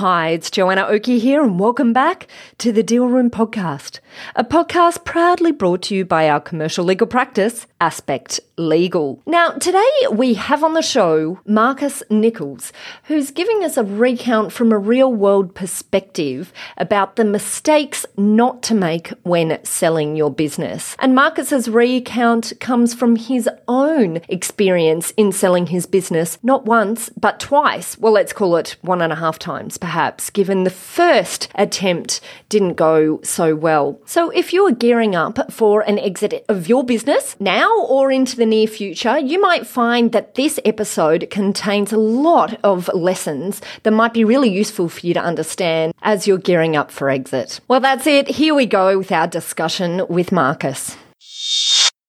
Hi, it's Joanna Oakey here, and welcome back to the Deal Room Podcast, a podcast proudly brought to you by our commercial legal practice, Aspect Legal. Now, today we have on the show Marcus Nicholls, who's giving us a recount from a real world perspective about the mistakes not to make when selling your business. And Marcus's recount comes from his own experience in selling his business not once, but twice. Well, let's call it one and a half times, perhaps, given the first attempt didn't go so well. So if you're gearing up for an exit of your business now or into the near future, you might find that this episode contains a lot of lessons that might be really useful for you to understand as you're gearing up for exit. Well, that's it. Here we go with our discussion with Marcus.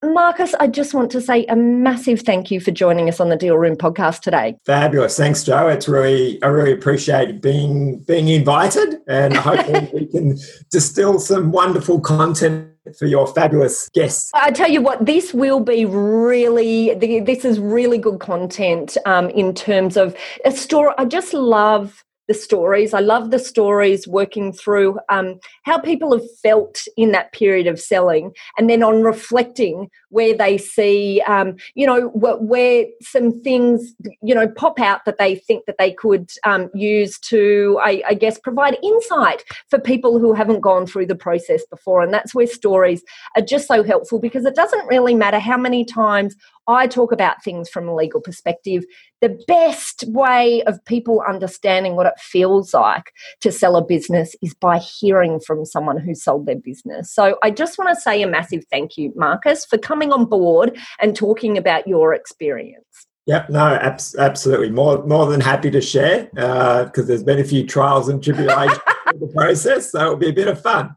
Marcus, I just want to say a massive thank you for joining us on the Deal Room podcast today. Fabulous. Thanks, Joe. It's really, I really appreciate being being invited, and hopefully we can distill some wonderful content for your fabulous guests. I tell you what, this will be really, this is really good content um, in terms of a story. I just love the stories. I love the stories working through um, how people have felt in that period of selling, and then on reflecting where they see, um, you know, wh- where some things, you know, pop out that they think that they could um, use to, I, I guess, provide insight for people who haven't gone through the process before. And that's where stories are just so helpful because it doesn't really matter how many times I talk about things from a legal perspective. The best way of people understanding what it feels like to sell a business is by hearing from someone who sold their business. So I just want to say a massive thank you, Marcus, for coming on board and talking about your experience. Yep, no, abs- absolutely. More more than happy to share because uh, there's been a few trials and tribulations in the process, so it'll be a bit of fun.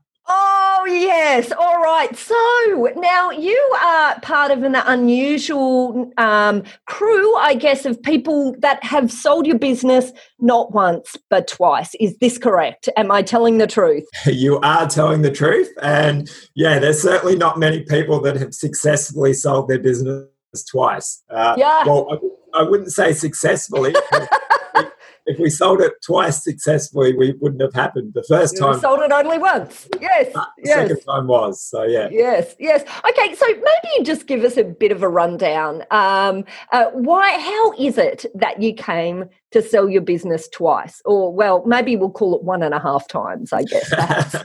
Oh, yes. All right. So now you are part of an unusual um, crew, I guess, of people that have sold your business not once, but twice. Is this correct? Am I telling the truth? you are telling the truth. And yeah, there's certainly not many people that have successfully sold their business twice. Uh, yeah. Well, I, I wouldn't say successfully. If we sold it twice successfully, we wouldn't have happened. The first time we sold it only once. Yes. The yes. second time was. So yeah. Yes. Yes. Okay. So maybe you just give us a bit of a rundown. Um, uh, why? How is it that you came to sell your business twice, or well, maybe we'll call it one and a half times, I guess.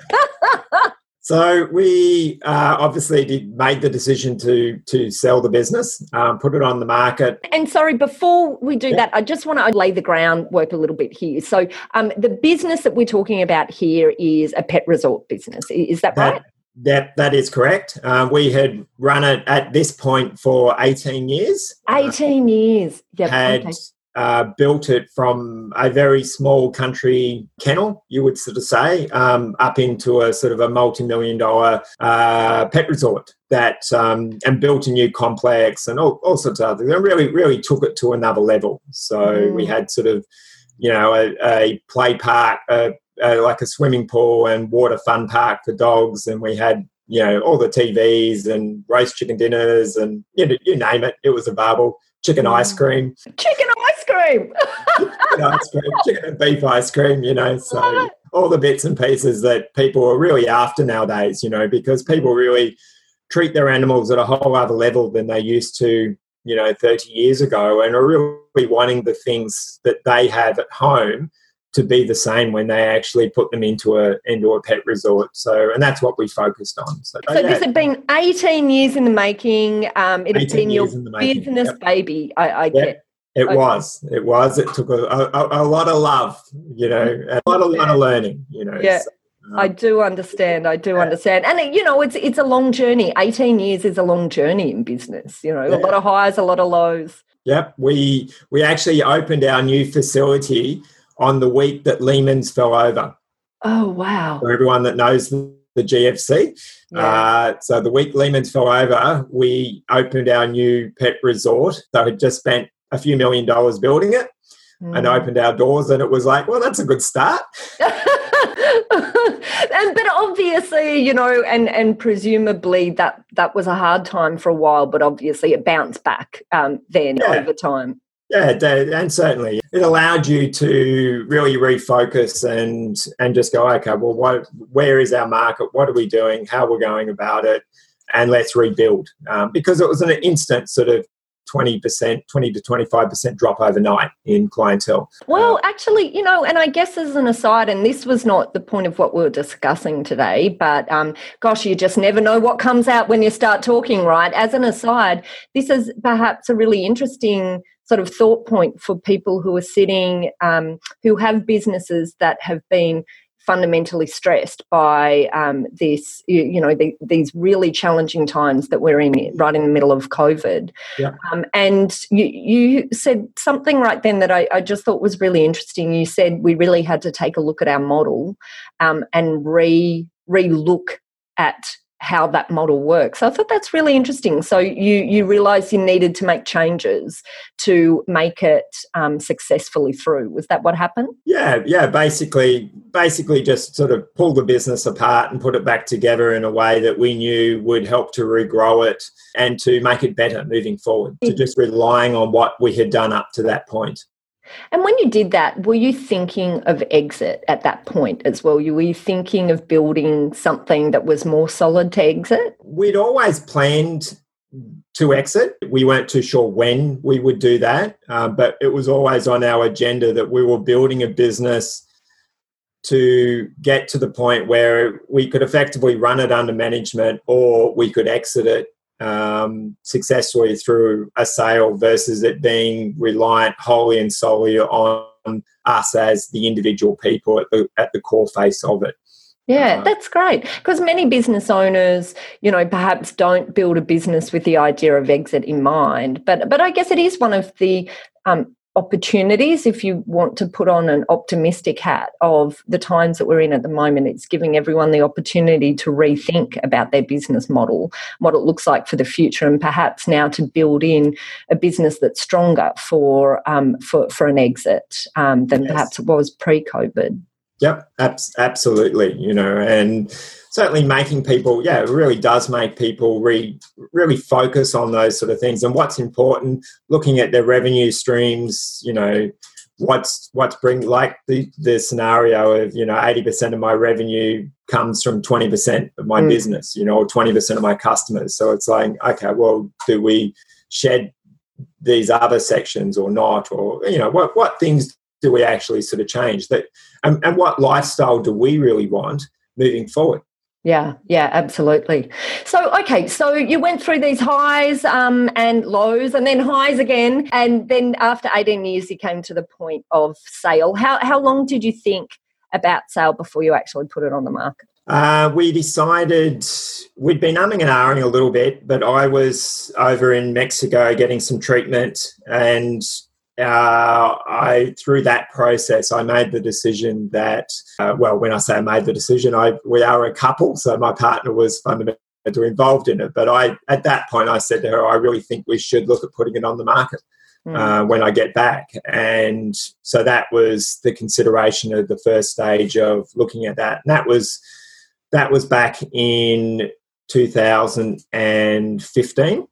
So we uh, obviously did, made the decision to to sell the business, um, put it on the market. And sorry, before we do yeah. that, I just want to lay the groundwork a little bit here. So um, the business that we're talking about here is a pet resort business. Is that, that right? That that is correct. Um, we had run it at this point for eighteen years. Eighteen years. Yep. Had okay uh, built it from a very small country kennel, you would sort of say, um, up into a sort of a multi-million dollar uh, pet resort that um, and built a new complex and all, all sorts of other things. And really, really took it to another level. So mm. we had sort of, you know, a, a play park, a, a, like a swimming pool and water fun park for dogs, and we had you know all the TVs and roast chicken dinners and you, know, you name it, it was a available. Chicken mm. ice cream. Chicken cream. ice cream, chicken and beef ice cream. You know, so all the bits and pieces that people are really after nowadays. You know, because people really treat their animals at a whole other level than they used to. You know, thirty years ago, and are really wanting the things that they have at home to be the same when they actually put them into a into a pet resort. So, and that's what we focused on. So, so this had been eighteen years in the making. Um, it had been your business yep. baby. I, I yep. get. It okay. was. It was. It took a, a, a, lot of love, you know, a lot of, lot of learning, you know. Yeah. So, um, I do understand. I do yeah. understand, and you know, it's it's a long journey. Eighteen years is a long journey in business. You know, yeah. a lot of highs, a lot of lows. Yep. We we actually opened our new facility on the week that Lehman's fell over. Oh wow! For everyone that knows the the GFC. Yeah. Uh, so the week Lehman's fell over, we opened our new pet resort. So had just spent a few million dollars building it mm. and opened our doors, and it was like, well, that's a good start. and but obviously, you know, and and presumably that that was a hard time for a while, but obviously it bounced back um, then yeah. over time. Yeah, and certainly it allowed you to really refocus and and just go, okay, well, what, where is our market? What are we doing? How we're going about it? And let's rebuild um, because it was an instant sort of 20%, 20 to 25% drop overnight in clientele. Well, uh, actually, you know, and I guess as an aside, and this was not the point of what we are discussing today, but um, gosh, you just never know what comes out when you start talking, right? As an aside, this is perhaps a really interesting sort of thought point for people who are sitting, um, who have businesses that have been fundamentally stressed by um, this, you, you know, the, these really challenging times that we're in, right in the middle of COVID. Yeah. Um, and you, you said something right then that I, I, just thought was really interesting. You said we really had to take a look at our model um, and re re look at how that model works. I thought that's really interesting. So you you realised you needed to make changes to make it um, successfully through. Was that what happened? Yeah, yeah. Basically, basically just sort of pull the business apart and put it back together in a way that we knew would help to regrow it and to make it better moving forward. To just relying on what we had done up to that point. And when you did that, were you thinking of exit at that point as well? Were you thinking of building something that was more solid to exit? We'd always planned to exit. We weren't too sure when we would do that, uh, but it was always on our agenda that we were building a business to get to the point where we could effectively run it under management or we could exit it um, successfully through a sale versus it being reliant wholly and solely on us as the individual people at the at the core face of it. Yeah, uh, that's great. Because many business owners, you know, perhaps don't build a business with the idea of exit in mind. But but I guess it is one of the um, opportunities if you want to put on an optimistic hat of the times that we're in at the moment it's giving everyone the opportunity to rethink about their business model what it looks like for the future and perhaps now to build in a business that's stronger for um, for, for an exit um, than yes. perhaps it was pre-covid Yep, abs- absolutely. You know, and certainly making people, yeah, it really does make people re- really focus on those sort of things and what's important. Looking at their revenue streams, you know, what's what's bring like the the scenario of you know eighty percent of my revenue comes from twenty percent of my mm. business, you know, or twenty percent of my customers. So it's like, okay, well, do we shed these other sections or not, or you know, what what things do we actually sort of change that and, and what lifestyle do we really want moving forward yeah, yeah, absolutely. So, okay, so you went through these highs um, and lows, and then highs again, and then after eighteen years, you came to the point of sale. How how long did you think about sale before you actually put it on the market? Uh, we decided we'd been umming and ahhing a little bit, but I was over in Mexico getting some treatment, and uh, I through that process, I made the decision that, uh, well, when I say I made the decision, I we are a couple, so my partner was fundamentally involved in it. But I, at that point, I said to her, I really think we should look at putting it on the market. Mm. Uh, when I get back. And so that was the consideration of the first stage of looking at that. And that was that was back in 2015.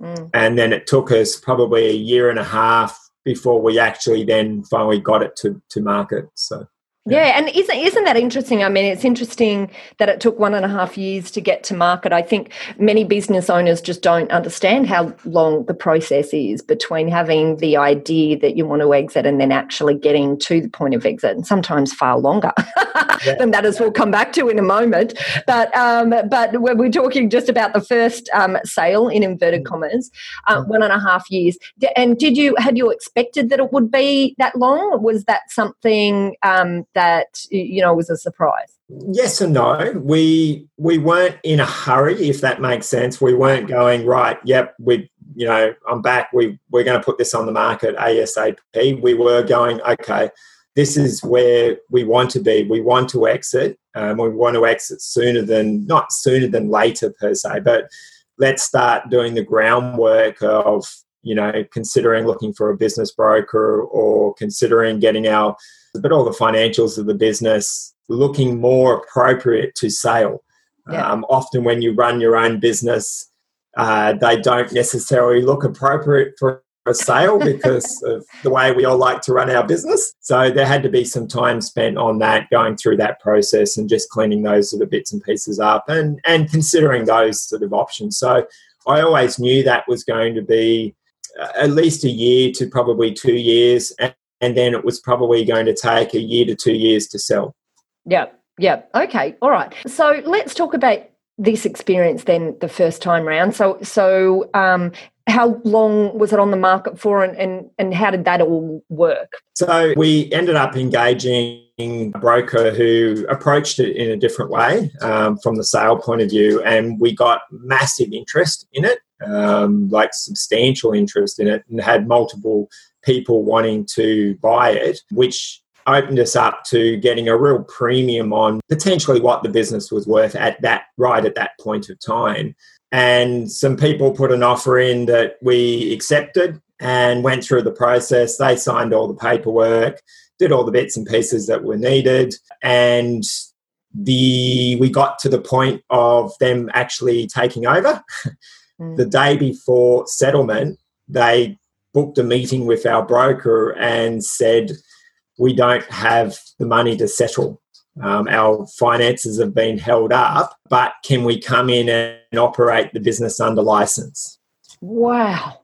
Mm. And then it took us probably a year and a half before we actually then finally got it to, to market. So yeah, and isn't isn't that interesting? I mean, it's interesting that it took one and a half years to get to market. I think many business owners just don't understand how long the process is between having the idea that you want to exit and then actually getting to the point of exit, and sometimes far longer yeah. than that, as we'll come back to in a moment. But um, but when we're talking just about the first um, sale in inverted mm. commas, uh, one and a half years. And did you had you expected that it would be that long? Was that something? Um, that you know was a surprise? Yes and no. We we weren't in a hurry, if that makes sense. We weren't going right. Yep, we you know I'm back. We we're going to put this on the market ASAP. We were going okay. this is where we want to be. We want to exit. Um, we want to exit sooner than, not sooner than later per se, but let's start doing the groundwork of, you know, considering looking for a business broker or considering getting our, but all the financials of the business looking more appropriate to sale. Yeah. Um, often when you run your own business, uh, they don't necessarily look appropriate for a sale because of the way we all like to run our business. So there had to be some time spent on that, going through that process and just cleaning those sort of bits and pieces up and, and considering those sort of options. So I always knew that was going to be at least a year to probably two years. And, and then it was probably going to take a year to two years to sell. Yeah. Yeah. Okay. All right. So let's talk about this experience then the first time round. So so um, how long was it on the market for and, and, and how did that all work? So we ended up engaging a broker who approached it in a different way um, from the sale point of view, and we got massive interest in it, um, like substantial interest in it, and had multiple people wanting to buy it, which opened us up to getting a real premium on potentially what the business was worth at that right at that point of time and some people put an offer in that we accepted and went through the process. They signed all the paperwork, did all the bits and pieces that were needed, and the we got to the point of them actually taking over. Mm. the day before settlement, they booked a meeting with our broker and said, "We don't have the money to settle." Um, our finances have been held up, but can we come in and operate the business under license? Wow.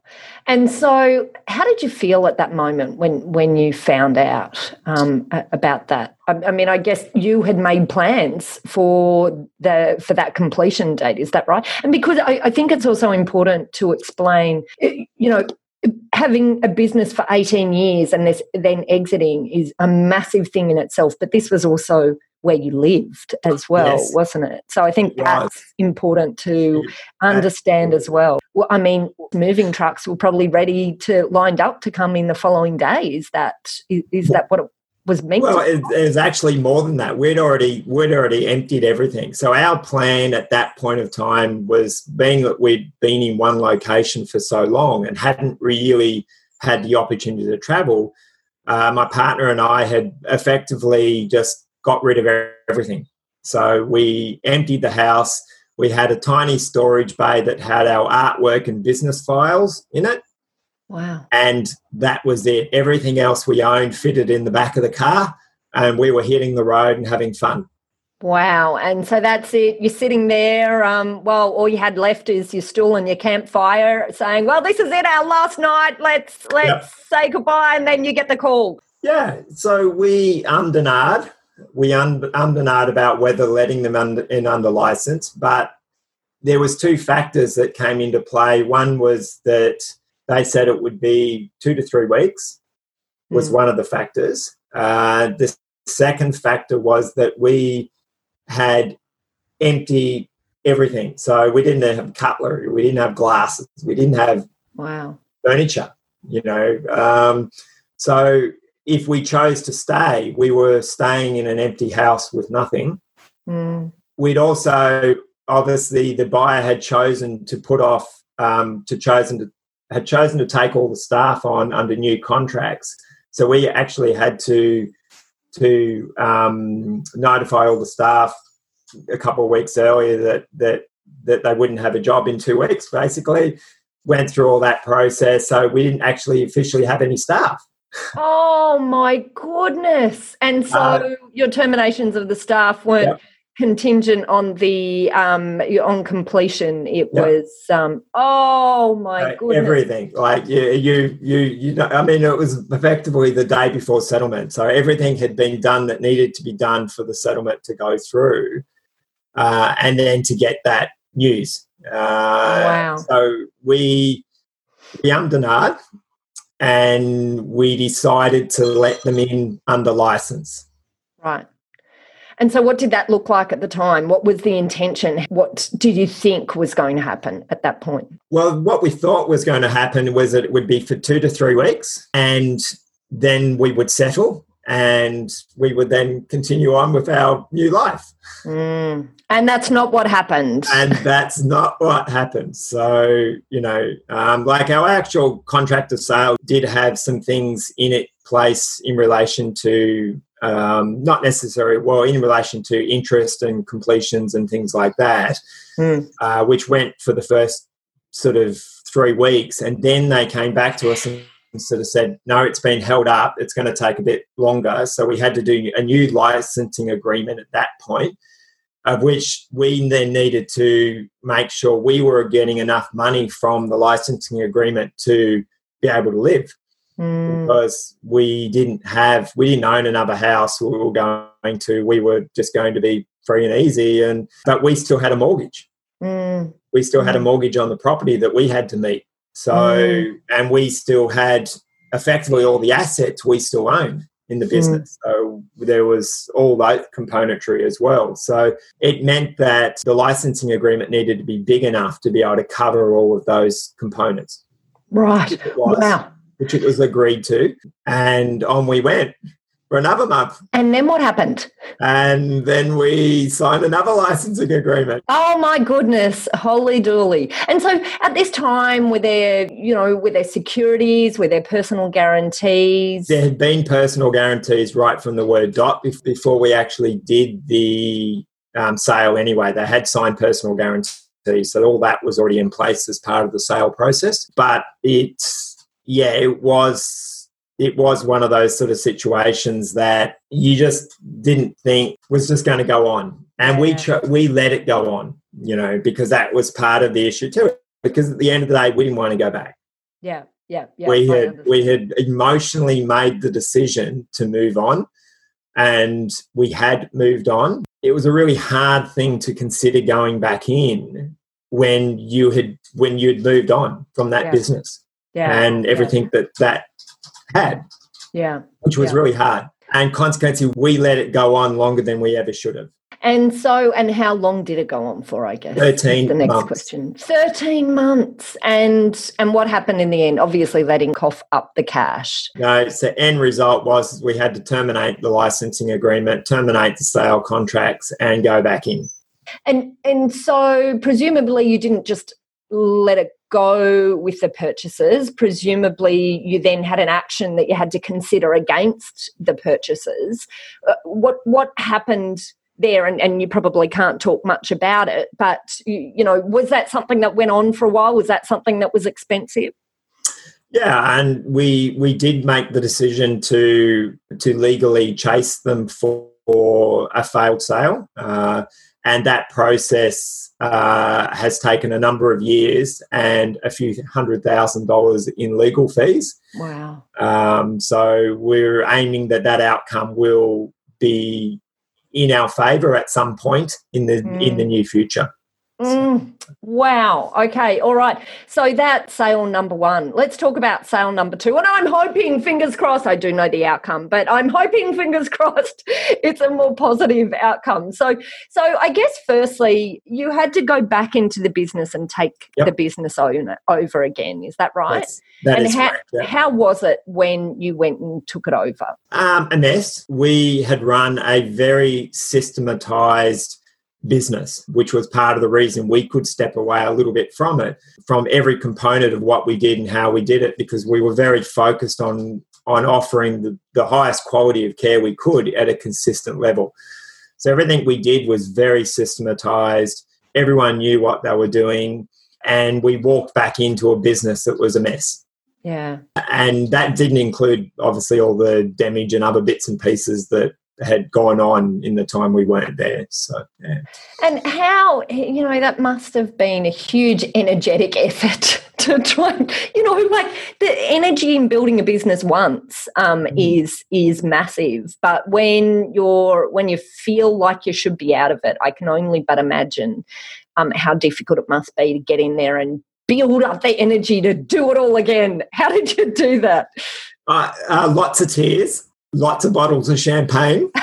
And so, how did you feel at that moment when when you found out um, about that? I, I, mean, I guess you had made plans for the for that completion date. Is that right? And because I, I think it's also important to explain, you know, having a business for 18 years and this, then exiting is a massive thing in itself. But this was also where you lived as well, yes. wasn't it? So I think that's important to understand as well. I mean, moving trucks were probably ready to lined up to come in the following day. Is that is, is that what it was meant well it, it was actually more than that. We'd already we'd already emptied everything. So our plan at that point of time was being that we'd been in one location for so long and hadn't really had the opportunity to travel uh, my partner and i had effectively just got rid of everything. So we emptied the house we had a tiny storage bay that had our artwork and business files in it Wow. And that was it. Everything else we owned fitted in the back of the car, and we were hitting the road and having fun. Wow. And so that's it. You're sitting there. Um, well, all you had left is your stool and your campfire saying, Well, this is it, our last night. Let's let's yep. say goodbye. And then you get the call. Yeah. So we umdenard. We umdenard about whether letting them under, in under license, but there was two factors that came into play. One was that they said it would be two to three weeks was mm. one of the factors. Uh, the second factor was that we had empty everything. So we didn't have cutlery, we didn't have glasses, we didn't have wow furniture. You know, um, so if we chose to stay, we were staying in an empty house with nothing. Mm. We'd also obviously the buyer had chosen to put off um, to chosen to had chosen to take all the staff on under new contracts. So we actually had to to um, notify all the staff a couple of weeks earlier that that that they wouldn't have a job in two weeks. Basically, went through all that process, so we didn't actually officially have any staff. Oh my goodness! And so uh, your terminations of the staff weren't. Yep contingent on the um on completion. It yep. was um oh my goodness. Everything. Like you you you you know i mean it was effectively the day before settlement. So everything had been done that needed to be done for the settlement to go through uh and then to get that news. Uh wow. so we we and we decided to let them in under license right and so, what did that look like at the time? What was the intention? What did you think was going to happen at that point? Well, what we thought was going to happen was that it would be for two to three weeks, and then we would settle. And we would then continue on with our new life. Mm. And that's not what happened. And that's not what happened. So, you know, um, like our actual contract of sale did have some things in it place in relation to um, not necessarily well in relation to interest and completions and things like that, mm. uh, which went for the first sort of three weeks, and then they came back to us and sort of said, no, it's been held up. It's going to take a bit longer. So we had to do a new licensing agreement at that point, of which we then needed to make sure we were getting enough money from the licensing agreement to be able to live. Mm. Because we didn't have, we didn't own another house. We were going to, we were just going to be free and easy. And but we still had a mortgage. Mm. We still had a mm. mortgage on the property that we had to meet. So, mm. and we still had effectively all the assets we still owned in the mm. business. Mm. So there was all that componentry as well. So it meant that the licensing agreement needed to be big enough to be able to cover all of those components. Right. Was, wow. Which it was agreed to. And on we went for another month. And then what happened? And then we signed another licensing agreement. Oh my goodness, holy dooly. And so at this time, were there, you know, were there securities, were there personal guarantees? There had been personal guarantees right from the word dot before we actually did the um, sale anyway. They had signed personal guarantees. So all that was already in place as part of the sale process. But it, yeah, it was it was one of those sort of situations that you just didn't think was just going to go on. And we ch- we let it go on you know because that was part of the issue too. Because at the end of the day we didn't want to go back. Yeah yeah, yeah we had we had emotionally made the decision to move on and we had moved on. It was a really hard thing to consider going back in when you had when you'd moved on from that yeah. business. Yeah. and everything that that had. Yeah. Which was yeah. really hard. And consequently, we let it go on longer than we ever should have. And so, and how long did it go on for? I guess thirteen. The next months. question. Thirteen months, and and what happened in the end? Obviously, letting cough up the cash. No, so end result was we had to terminate the licensing agreement, terminate the sale contracts, and go back in. And and so presumably you didn't just let it go with the purchases, presumably you then had an action that you had to consider against the purchases. Uh, what what happened there? And, and you probably can't talk much about it, but you, you know, was that something that went on for a while? Was that something that was expensive? Yeah, and we we did make the decision to to legally chase them for, a failed sale, uh, and that process uh, has taken a number of years and a few hundred thousand dollars in legal fees. Wow. Um, so we're aiming that that outcome will be in our favour at some point in the mm. in the near future. Mm, wow. Okay. All right. So that's sale number one. Let's talk about sale number two. And I'm hoping, fingers crossed, I do know the outcome, but I'm hoping, fingers crossed, it's a more positive outcome. So, so I guess firstly, you had to go back into the business and take yep. the business owner over again. Is that right? That's, that and how, correct, yeah. how was it when you went and took it over? Um, a mess. We had run a very systematized business, which was part of the reason we could step away a little bit from it, from every component of what we did and how we did it, because we were very focused on on offering the, the highest quality of care we could at a consistent level. So everything we did was very systematized. Everyone knew what they were doing, and we walked back into a business that was a mess. Yeah. And that didn't include obviously all the damage and other bits and pieces that had gone on in the time we weren't there. So, yeah. And how, you know, that must have been a huge energetic effort to try and, you know, like the energy in building a business once um, mm. is is massive. But when you're when you feel like you should be out of it, I can only but imagine um, how difficult it must be to get in there and build up the energy to do it all again. How did you do that? Uh, uh, lots of tears lots of bottles of champagne.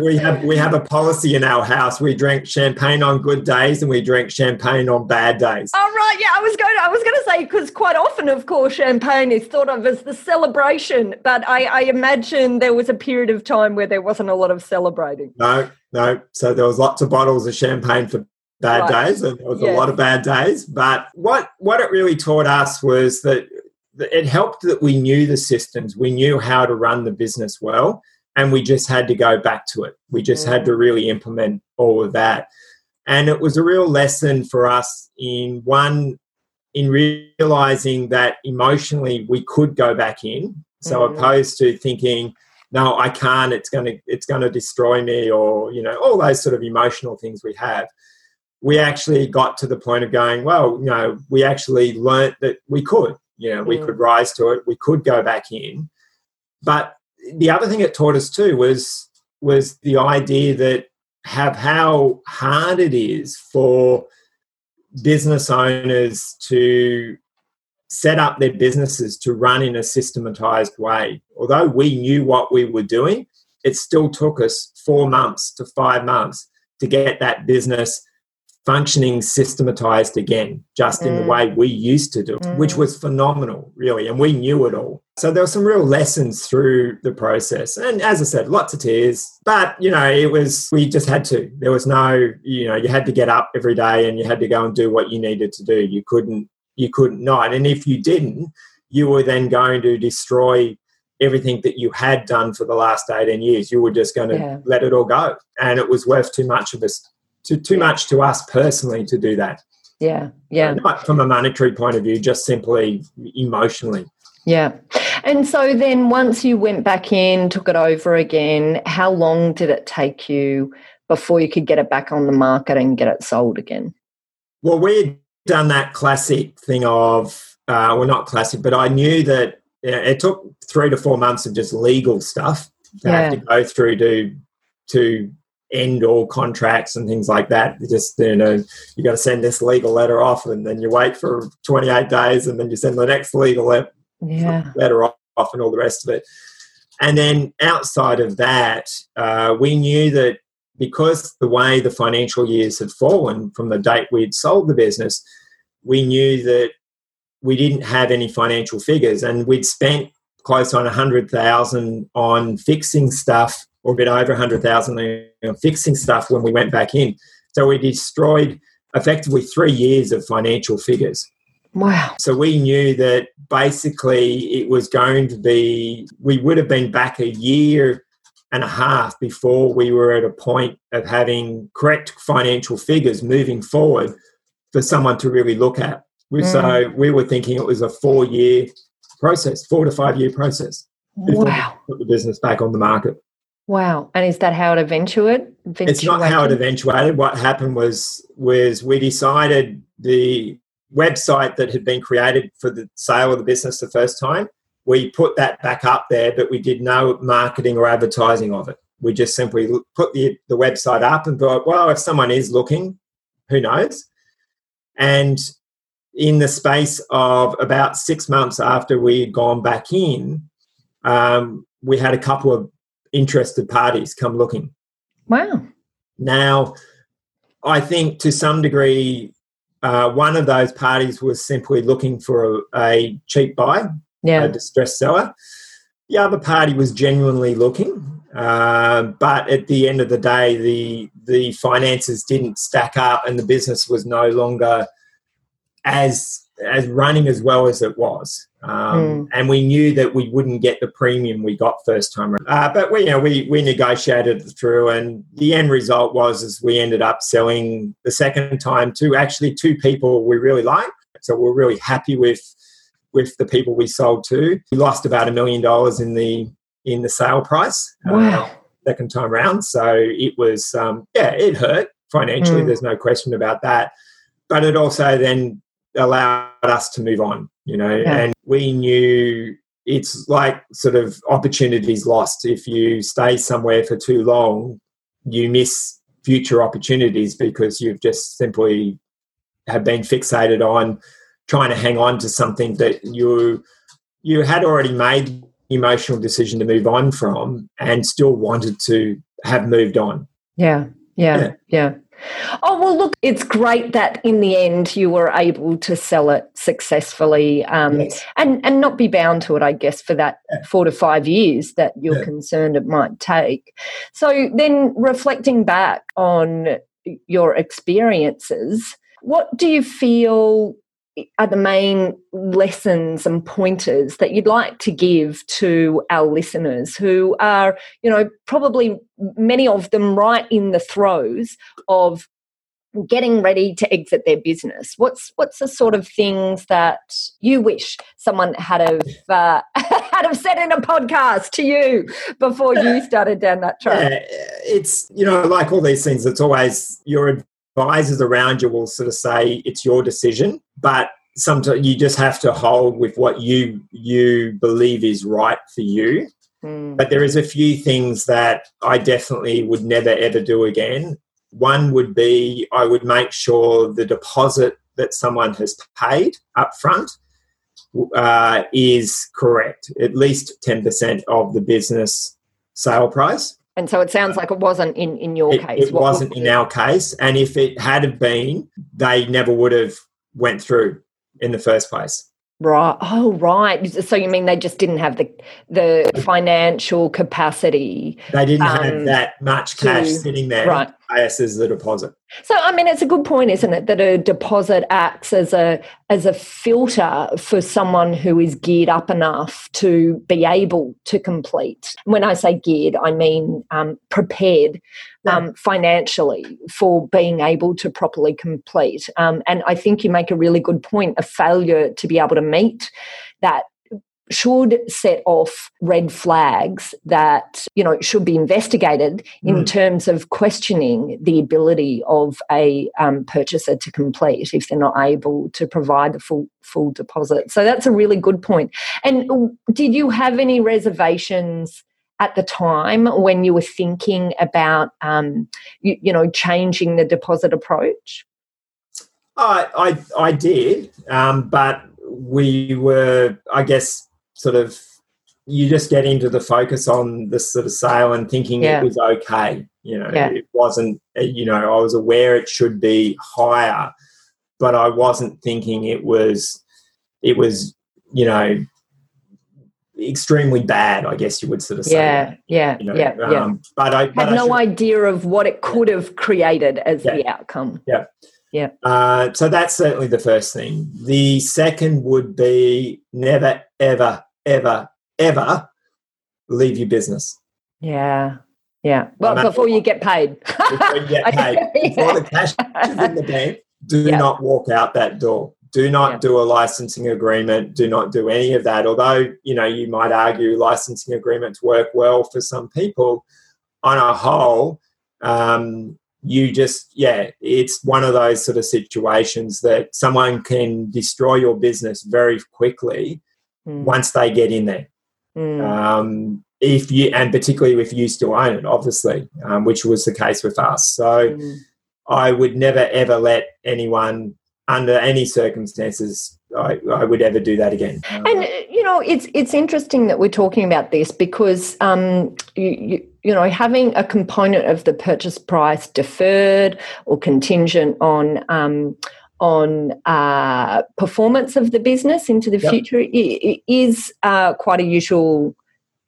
we have we have a policy in our house. We drink champagne on good days and we drink champagne on bad days. Oh right, yeah. I was going. I was going to say because quite often, of course, champagne is thought of as the celebration, but I, I, imagine there was a period of time where there wasn't a lot of celebrating. No, no. So there was lots of bottles of champagne for bad right. days, and there was yes. a lot of bad days. But what what it really taught us was that it helped that we knew the systems, we knew how to run the business well, and we just had to go back to it. We just mm. had to really implement all of that. And it was a real lesson for us in one, in realizing that emotionally we could go back in. So mm. opposed to thinking, no, I can't, it's gonna it's gonna destroy me, or you know, all those sort of emotional things we have. We actually got to the point of going, well, you know, we actually learnt that we could, you know, we could rise to it, we could go back in. But the other thing it taught us too was was the idea that have how hard it is for business owners to set up their businesses to run in a systematized way. Although we knew what we were doing, it still took us four months to five months to get that business functioning systematized again, just mm. in the mm. way we used to do, mm. which was phenomenal, really. And we knew it all. So there were some real lessons through the process. And as I said, lots of tears. But, you know, it was, we just had to. There was no, you know, you had to get up every day and you had to go and do what you needed to do. You couldn't, you couldn't not. And if you didn't, you were then going to destroy everything that you had done for the last 18 years. You were just going to yeah. let it all go. And it was worth too much of us too, too much to us personally to do that. Yeah, yeah. Not from a monetary point of view, just simply emotionally. Yeah. And so then once you went back in, took it over again, how long did it take you before you could get it back on the market and get it sold again? Well, we had done that classic thing of, uh, well, not classic, but I knew that it took three to four months of just legal stuff to yeah. have to go through to to end all contracts and things like that. You just you know you got to send this legal letter off, and then you wait for 28 days, and then you send the next legal le- yeah. letter off, and all the rest of it. And then outside of that, uh, we knew that because the way the financial years had fallen from the date we'd sold the business, we knew that we didn't have any financial figures, and we'd spent close on a hundred thousand on fixing stuff or a bit over 100,000 you know, fixing stuff when we went back in. So we destroyed effectively three years of financial figures. Wow. So we knew that basically it was going to be, we would have been back a year and a half before we were at a point of having correct financial figures moving forward for someone to really look at. Mm. So we were thinking it was a four year process, four to five year process. Wow. Put the business back on the market. Wow. And is that how it eventuated? It's not how it eventuated. What happened was was we decided the website that had been created for the sale of the business the first time, we put that back up there, but we did no marketing or advertising of it. We just simply put the, the website up and thought, well, if someone is looking, who knows? And in the space of about six months after we had gone back in, um, we had a couple of interested parties come looking. Wow. Now, I think to some degree, uh, one of those parties was simply looking for a, a cheap buy, yeah. a distressed seller. The other party was genuinely looking, uh, but at the end of the day, the the finances didn't stack up, and the business was no longer as as running as well as it was. Um, mm. And we knew that we wouldn't get the premium we got first time around. Uh, but we, you know, we, we negotiated through, and the end result was is we ended up selling the second time to actually two people we really liked. So we're really happy with with the people we sold to. We lost about a million dollars in the in the sale price. Uh, wow. Uh, second time around. So it was, um, yeah, it hurt financially. Mm. There's no question about that. But it also then allowed us to move on, you know, yeah. and we knew it's like sort of opportunities lost. If you stay somewhere for too long, you miss future opportunities because you've just simply have been fixated on trying to hang on to something that you you had already made emotional decision to move on from and still wanted to have moved on. Yeah. Yeah. Yeah. yeah. Oh, well, look, it's great that in the end you were able to sell it successfully um, yes. and, and not be bound to it, I guess, for that yeah. four to five years that you're yeah. concerned it might take. So then reflecting back on your experiences, what do you feel are the main lessons and pointers that you'd like to give to our listeners who are, you know, probably many of them right in the throes of getting ready to exit their business. What's what's the sort of things that you wish someone had have uh, had have said in a podcast to you before you started down that track? It's you know like all these things it's always your advisors around you will sort of say it's your decision, but sometimes you just have to hold with what you you believe is right for you. Mm. But there is a few things that I definitely would never ever do again. One would be I would make sure the deposit that someone has paid up front uh, is correct, at least 10% of the business sale price. And so it sounds like it wasn't in, in your it, case. It what wasn't in our case. And if it had been, they never would have went through in the first place. Right. Oh, right. So you mean they just didn't have the the financial capacity? They didn't um, have that much cash to, sitting there. Right. As is the deposit. So I mean, it's a good point, isn't it, that a deposit acts as a as a filter for someone who is geared up enough to be able to complete. When I say geared, I mean um, prepared um, financially for being able to properly complete. Um, and I think you make a really good point. A failure to be able to meet that should set off red flags that you know should be investigated in mm. terms of questioning the ability of a um, purchaser to complete if they're not able to provide the full full deposit. So that's a really good point. And did you have any reservations? At the time, when you were thinking about, um, you, you know, changing the deposit approach, I I, I did, um, but we were, I guess, sort of you just get into the focus on this sort of sale and thinking yeah. it was okay. You know, yeah. it wasn't. Uh, you know, I was aware it should be higher, but I wasn't thinking it was. It was, you know, extremely bad. I guess you would sort of say. Yeah, yeah, you know, yeah, um, yeah. But I but had I no should, idea of what it could have created as yeah. the outcome. Yeah. Yeah. Uh, so that's certainly the first thing. The second would be never, ever, ever, ever leave your business. Yeah. Yeah. Well, no before you get paid. before you get paid. Before the cash is in the bank, do yeah. not walk out that door. Do not yeah. do a licensing agreement. Do not do any of that. Although, you know, you might argue licensing agreements work well for some people, on a whole, um, you just, yeah, it's one of those sort of situations that someone can destroy your business very quickly mm. once they get in there. Mm. Um, if you and particularly if you still own it, obviously, um, which was the case with us. So mm. I would never ever let anyone under any circumstances I, I, would ever do that again. And you know, it's it's interesting that we're talking about this because um, you, you, you know having a component of the purchase price deferred or contingent on um, on uh, performance of the business into the yep. future is uh, quite a usual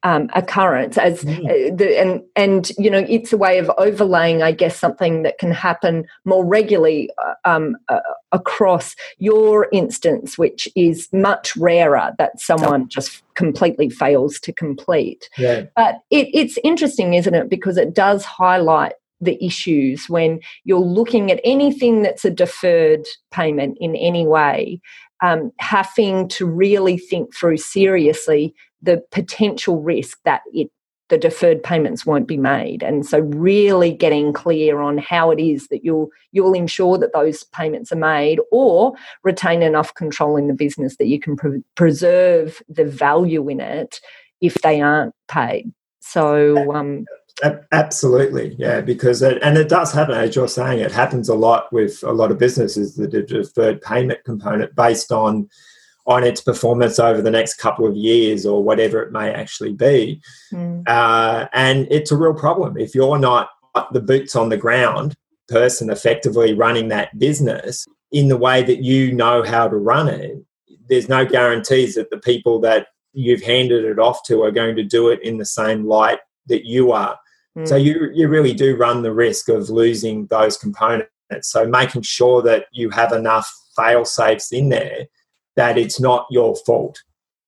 um, occurrence as mm. uh, the, and and you know it's a way of overlaying i guess something that can happen more regularly uh, um, uh, across your instance which is much rarer that someone just completely fails to complete yeah. but it, it's interesting isn't it because it does highlight the issues when you're looking at anything that's a deferred payment in any way, um, having to really think through seriously the potential risk that it the deferred payments won't be made. And so really getting clear on how it is that you'll you'll ensure that those payments are made or retain enough control in the business that you can pre- preserve the value in it if they aren't paid. So um, Absolutely, yeah, because it, and it does happen, as you're saying, it happens a lot with a lot of businesses. that The deferred payment component based on on its performance over the next couple of years or whatever it may actually be, mm. uh, and it's a real problem if you're not the boots on the ground person effectively running that business in the way that you know how to run it, there's no guarantees that the people that you've handed it off to are going to do it in the same light that you are. Mm. So you you really do run the risk of losing those components. So making sure that you have enough fail safes in there that it's not your fault.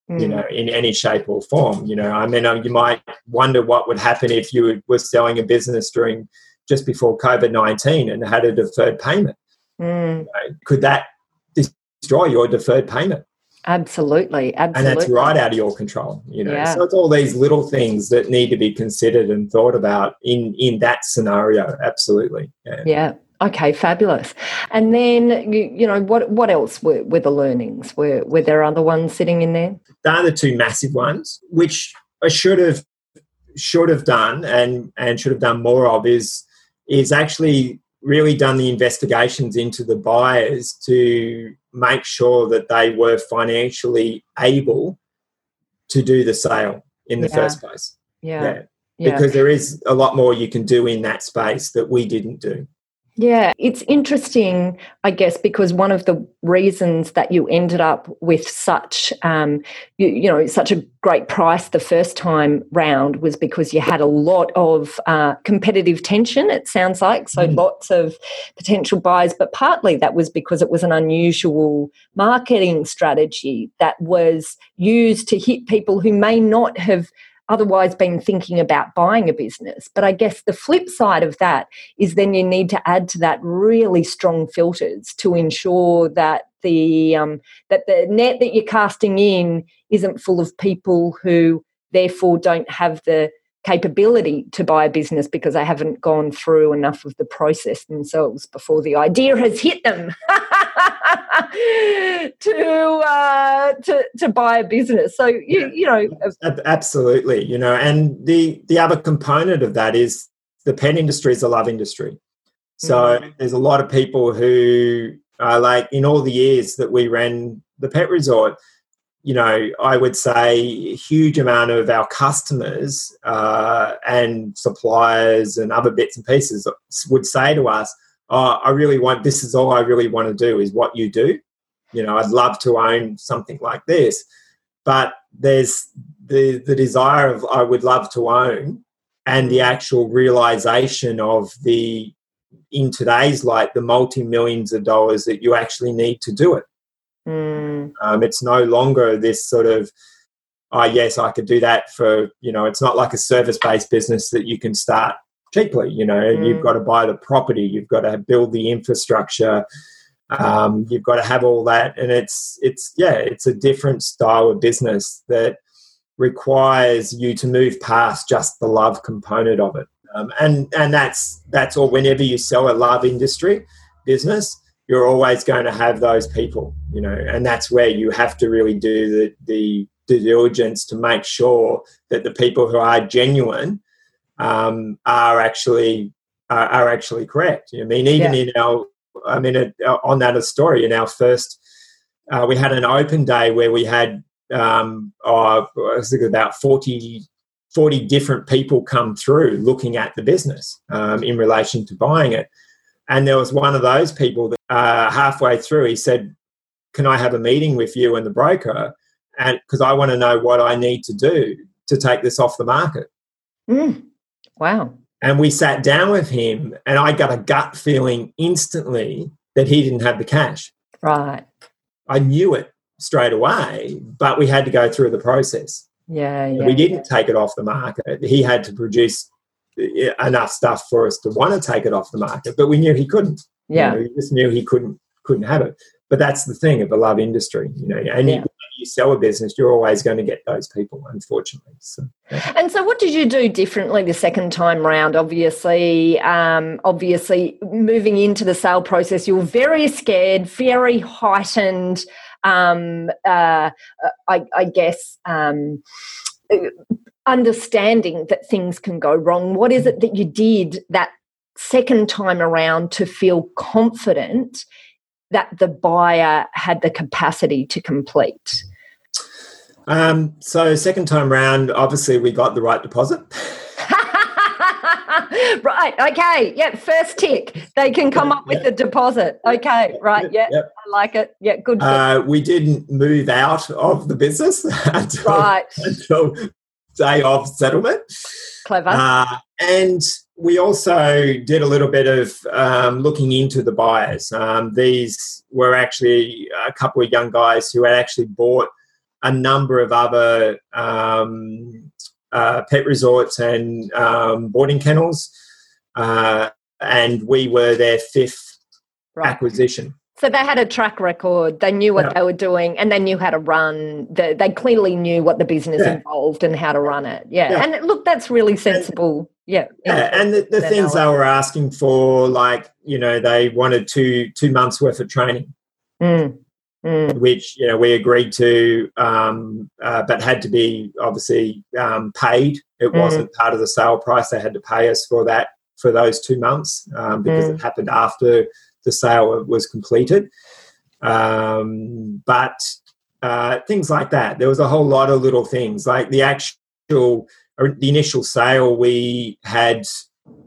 Mm. You know, in any shape or form. You know, I mean, um, you might wonder what would happen if you were selling a business during just before COVID nineteen and had a deferred payment. Mm. You know, could that destroy your deferred payment? Absolutely, absolutely. And that's right out of your control, you know. Yeah. So it's all these little things that need to be considered and thought about in in that scenario. Absolutely. Yeah. yeah. Okay, fabulous. And then you, you know what what else were, were the learnings? Were were there other ones sitting in there? They are the two massive ones, which I should have should have done and and should have done more of is is actually really done the investigations into the buyers to make sure that they were financially able to do the sale in the yeah. first place. Yeah. yeah. yeah. Because there is a lot more you can do in that space that we didn't do. Yeah, it's interesting, I guess, because one of the reasons that you ended up with such, um, you, you, know, such a great price the first time round was because you had a lot of uh, competitive tension. It sounds like so, mm. lots of potential buyers, but partly that was because it was an unusual marketing strategy that was used to hit people who may not have otherwise been thinking about buying a business. But I guess the flip side of that is then you need to add to that really strong filters to ensure that the um, that the net that you're casting in isn't full of people who therefore don't have the capability to buy a business because they haven't gone through enough of the process themselves before the idea has hit them to uh, to to buy a business. So you you know absolutely you know, and the the other component of that is the pet industry is a love industry. So mm-hmm. there's a lot of people who are like in all the years that we ran the pet resort you know, I would say a huge amount of our customers uh, and suppliers and other bits and pieces would say to us, oh, I really want, this is all I really want to do is what you do. You know, I'd love to own something like this. But there's the, the desire of I would love to own and the actual realization of the, in today's light, the multi millions of dollars that you actually need to do it. Mm. Um, it's no longer this sort of, oh, yes, I could do that for, you know, it's not like a service based business that you can start cheaply. You know, mm. you've got to buy the property, you've got to build the infrastructure. Um, you've got to have all that, and it's it's yeah, it's a different style of business that requires you to move past just the love component of it. Um, and and that's that's all. Whenever you sell a love industry business, you're always going to have those people, you know, and that's where you have to really do the, the due diligence to make sure that the people who are genuine um, are actually are, are, actually correct. I mean, even yeah. in our, I mean, uh, on that story in our first, uh, we had an open day where we had um, oh, I think about 40, 40 different people come through looking at the business um, in relation to buying it. And there was one of those people that uh, halfway through, he said, Can I have a meeting with you and the broker? And because I want to know what I need to do to take this off the market. Mm. Wow. And we sat down with him, and I got a gut feeling instantly that he didn't have the cash. Right. I knew it straight away, but we had to go through the process. Yeah, yeah we didn't take it off the market. He had to produce enough stuff for us to want to take it off the market, but we knew he couldn't. Yeah, you know, we just knew he couldn't couldn't have it. But that's the thing of the love industry, you know. And yeah. you, you sell a business, you're always going to get those people, unfortunately. So, yeah. And so, what did you do differently the second time round? Obviously, um, obviously, moving into the sale process, you were very scared, very heightened. Um, uh, I, I, guess. Um, understanding that things can go wrong. What is it that you did that second time around to feel confident that the buyer had the capacity to complete? Um, so second time round, obviously we got the right deposit. right. Okay. Yep. First tick. They can come up with the deposit. Okay. Right. Yeah. Yep. I like it. Yeah. Good. Uh, we didn't move out of the business until, right. until day of settlement. Clever. Uh, and we also did a little bit of um, looking into the buyers. Um, these were actually a couple of young guys who had actually bought a number of other um, uh, pet resorts and um, boarding kennels, uh, and we were their fifth right. acquisition. So they had a track record. They knew what yeah. they were doing, and they knew how to run. The, they clearly knew what the business yeah. involved and how to run it. Yeah, yeah. and look, that's really sensible. Yeah, yeah. and the, the things they were asking for, like you know, they wanted two two months worth of training, mm. Mm. which you know we agreed to, um, uh, but had to be obviously um, paid. It mm. wasn't part of the sale price. They had to pay us for that for those two months um, because it mm. happened after the sale was completed. Um, but uh, things like that. There was a whole lot of little things like the actual, the initial sale. We had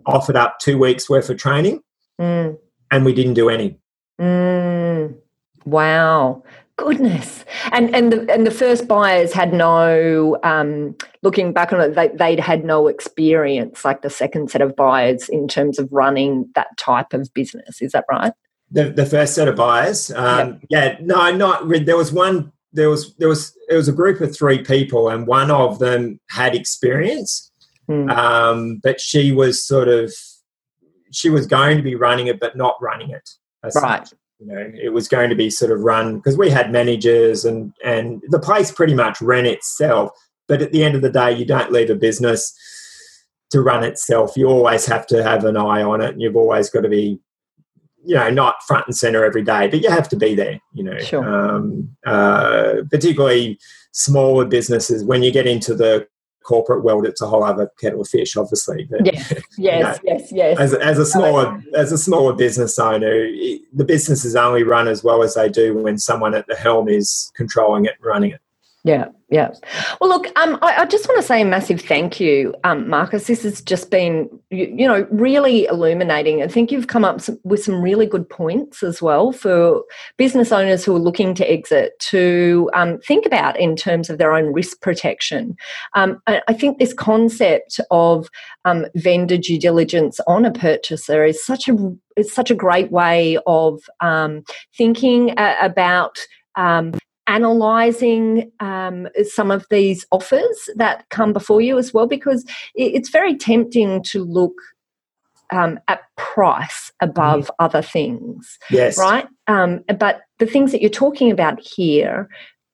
offered up two weeks worth of training, mm. and we didn't do any. Mm. Wow goodness. And and the and the first buyers had no um, looking back on it they, they'd had no experience like the second set of buyers in terms of running that type of business. Is that right? The, the first set of buyers um, yep. yeah no not there was one there was there was it was a group of three people and one of them had experience. Mm. um, but she was sort of she was going to be running it but not running it right you know it was going to be sort of run because we had managers and and the place pretty much ran itself. But at the end of the day you don't leave a business to run itself. You always have to have an eye on it and you've always got to be you know not front and center every day but you have to be there you know. Sure. um, uh, particularly smaller businesses when you get into the corporate world, it's a whole other kettle of fish, obviously. But, yes, yes, you know, yes, yes. As, as a smaller as a smaller business owner, the business is only run as well as they do when someone at the helm is controlling it, and running it. Yeah, yeah. Well, look, um, I, I, just want to say a massive thank you, um, Marcus. This has just been, you, you, know, really illuminating. I think you've come up with some really good points as well for business owners who are looking to exit to um, think about in terms of their own risk protection. Um, I, I, think this concept of um, vendor due diligence on a purchaser is such a is such a great way of um, thinking uh, about um, analyzing um, some of these offers that come before you as well because it's very tempting to look um, at price above mm. other things yes right um, but the things that you're talking about here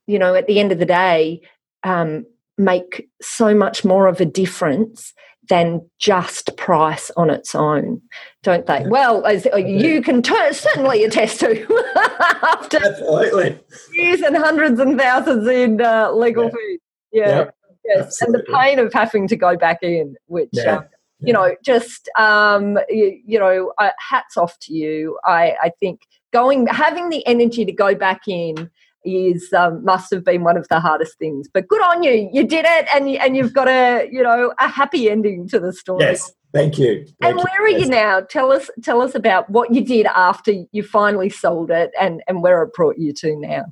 you know at the end of the day um, make so much more of a difference than just price on its own, don't they? Yeah. Well, as uh, you can t- certainly attest to after Absolutely. years and hundreds and thousands in uh, legal yeah. fees. Yeah. Yes. Absolutely. And the pain of having to go back in, which, yeah. um, you know, just, um, you, you know, uh, hats off to you. I, I think going, having the energy to go back in is um, must have been one of the hardest things. But good on you, you did it, and and you've got a you know a happy ending to the story. Yes, thank you. Thank and where are you now? Tell us tell us about what you did after you finally sold it, and and where it brought you to now.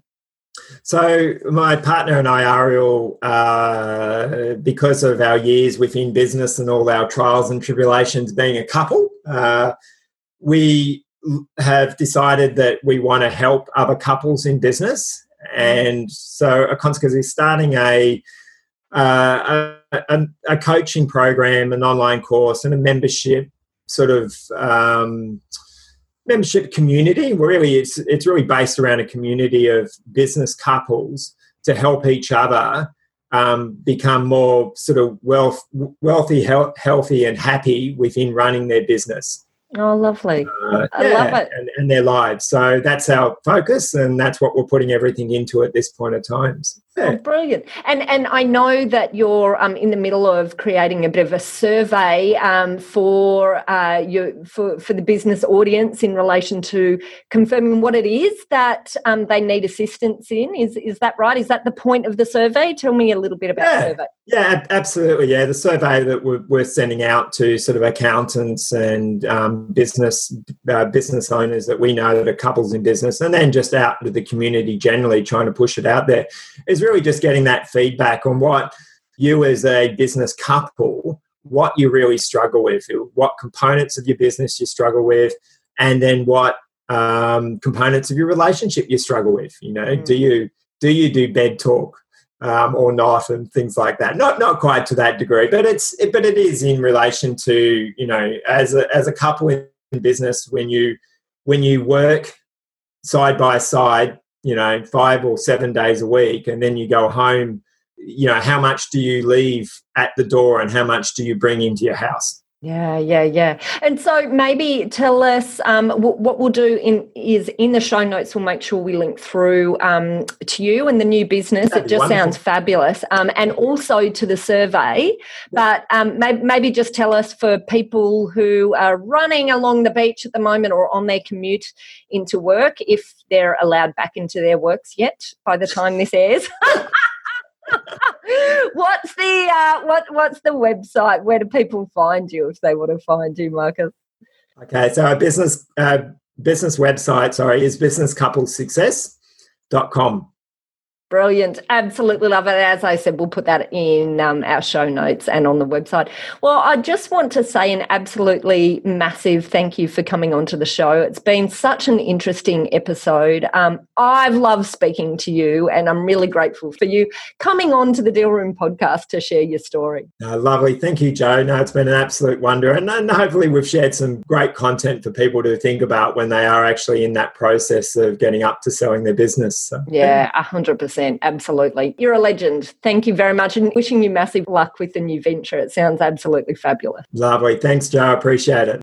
So my partner and I, Ariel, uh, because of our years within business and all our trials and tribulations, being a couple, uh, we have decided that we want to help other couples in business, and so a consequence is starting a, uh, a, a coaching program, an online course, and a membership sort of um, membership community. Really, it's it's really based around a community of business couples to help each other um, become more sort of wealth, wealthy, healthy, and happy within running their business. Oh, lovely. Uh, I yeah, love it. And, and, their lives. So that's our focus, and that's what we're putting everything into at this point of times. Oh, brilliant! And and I know that you're um, in the middle of creating a bit of a survey um, for uh, your for for the business audience in relation to confirming what it is that um, they need assistance in. Is is that right? Is that the point of the survey? Tell me a little bit about yeah. the survey. Yeah, absolutely. Yeah, the survey that we're, we're sending out to sort of accountants and um, business uh, business owners that we know that are couples in business, and then just out to the community generally, trying to push it out there, is really just getting that feedback on what you as a business couple, what you really struggle with, what components of your business you struggle with, and then what um, components of your relationship you struggle with. You know, mm. do you do you do bed talk? um, or not, and things like that. Not not quite to that degree, but it's it, but it is in relation to you know as a as a couple in business when you when you work side by side, you know, five or seven days a week, and then you go home. You know, how much do you leave at the door, and how much do you bring into your house? Yeah, yeah, yeah. And so maybe tell us um, w- what we'll do in is in the show notes. We'll make sure we link through um, to you and the new business. That'd it just wonderful. sounds fabulous, um, and also to the survey. Yeah. But um, maybe, maybe just tell us for people who are running along the beach at the moment or on their commute into work, if they're allowed back into their works yet by the time this airs. what's the uh, what what's the website? Where do people find you if they want to find you, Marcus? Okay, so our business uh, business website, sorry, is businesscouplesuccess.com. Brilliant. Absolutely love it. As I said, we'll put that in um, our show notes and on the website. Well, I just want to say an absolutely massive thank you for coming onto the show. It's been such an interesting episode. Um, I've loved speaking to you, and I'm really grateful for you coming on to the Deal Room podcast to share your story. Uh, lovely. Thank you, Joe. No, it's been an absolute wonder. And, and hopefully, we've shared some great content for people to think about when they are actually in that process of getting up to selling their business. So, yeah, 100%. Absolutely. You're a legend. Thank you very much and wishing you massive luck with the new venture. It sounds absolutely fabulous. Lovely. Thanks, Jo. Appreciate it.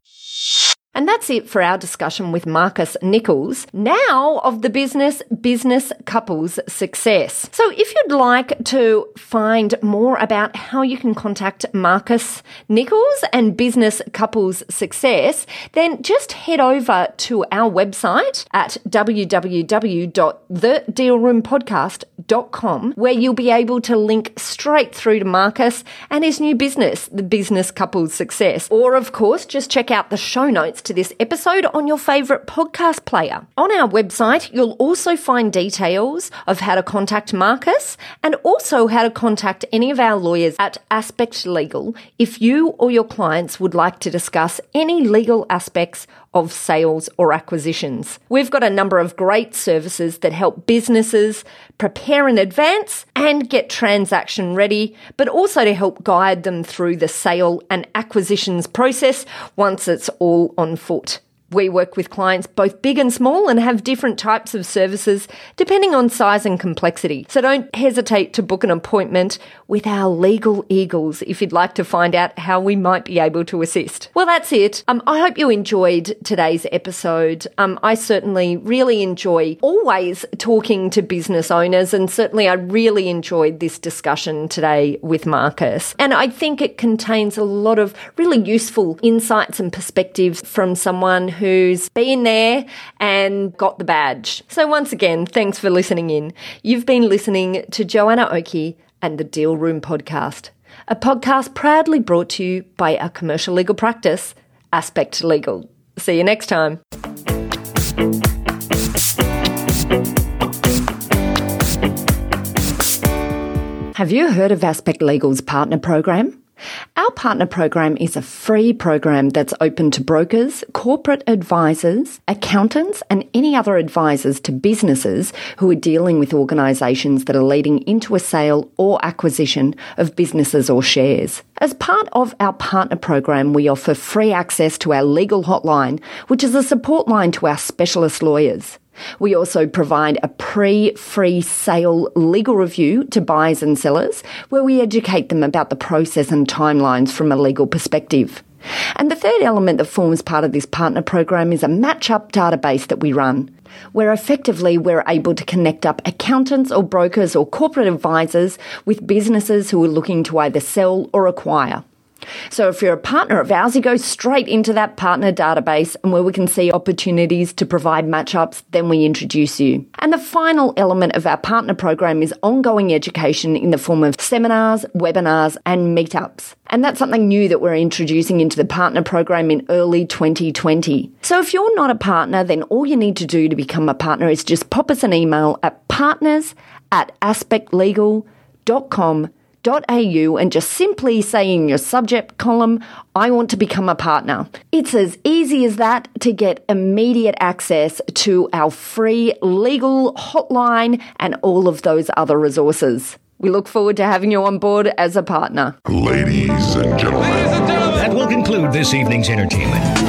And that's it for our discussion with Marcus Nicholls, now of the business Business Couples Success. So if you'd like to find more about how you can contact Marcus Nicholls and Business Couples Success, then just head over to our website at www.thedealroompodcast.com where you'll be able to link straight through to Marcus and his new business, the Business Couples Success. Or of course, just check out the show notes to this episode on your favourite podcast player. On our website, you'll also find details of how to contact Marcus and also how to contact any of our lawyers at Aspect Legal if you or your clients would like to discuss any legal aspects of sales or acquisitions. We've got a number of great services that help businesses prepare in advance and get transaction ready, but also to help guide them through the sale and acquisitions process once it's all on foot. We work with clients both big and small and have different types of services depending on size and complexity. So don't hesitate to book an appointment with our legal eagles if you'd like to find out how we might be able to assist. Well, that's it. Um, I hope you enjoyed today's episode. Um, I certainly really enjoy always talking to business owners, and certainly I really enjoyed this discussion today with Marcus. And I think it contains a lot of really useful insights and perspectives from someone who's been there and got the badge. So, once again, thanks for listening in. You've been listening to Joanna Oakey and the Deal Room Podcast, a podcast proudly brought to you by our commercial legal practice, Aspect Legal. See you next time. Have you heard of Aspect Legal's partner program? Our partner program is a free program that's open to brokers, corporate advisors, accountants, and any other advisors to businesses who are dealing with organisations that are leading into a sale or acquisition of businesses or shares. As part of our partner program, we offer free access to our legal hotline, which is a support line to our specialist lawyers. We also provide a pre free sale legal review to buyers and sellers where we educate them about the process and timelines from a legal perspective. And the third element that forms part of this partner program is a match up database that we run. where effectively we're able to connect up accountants or brokers or corporate advisors with businesses who are looking to either sell or acquire. So if you're a partner of ours, you go straight into that partner database and where we can see opportunities to provide matchups, then we introduce you. And the final element of our partner program is ongoing education in the form of seminars, webinars, and meetups. And that's something new that we're introducing into the partner program in early 2020. So if you're not a partner, then all you need to do to become a partner is just pop us an email at partners at aspectlegal.com au and just simply say in your subject column, I want to become a partner. It's as easy as that to get immediate access to our free legal hotline and all of those other resources. We look forward to having you on board as a partner. Ladies and gentlemen. That will conclude this evening's entertainment.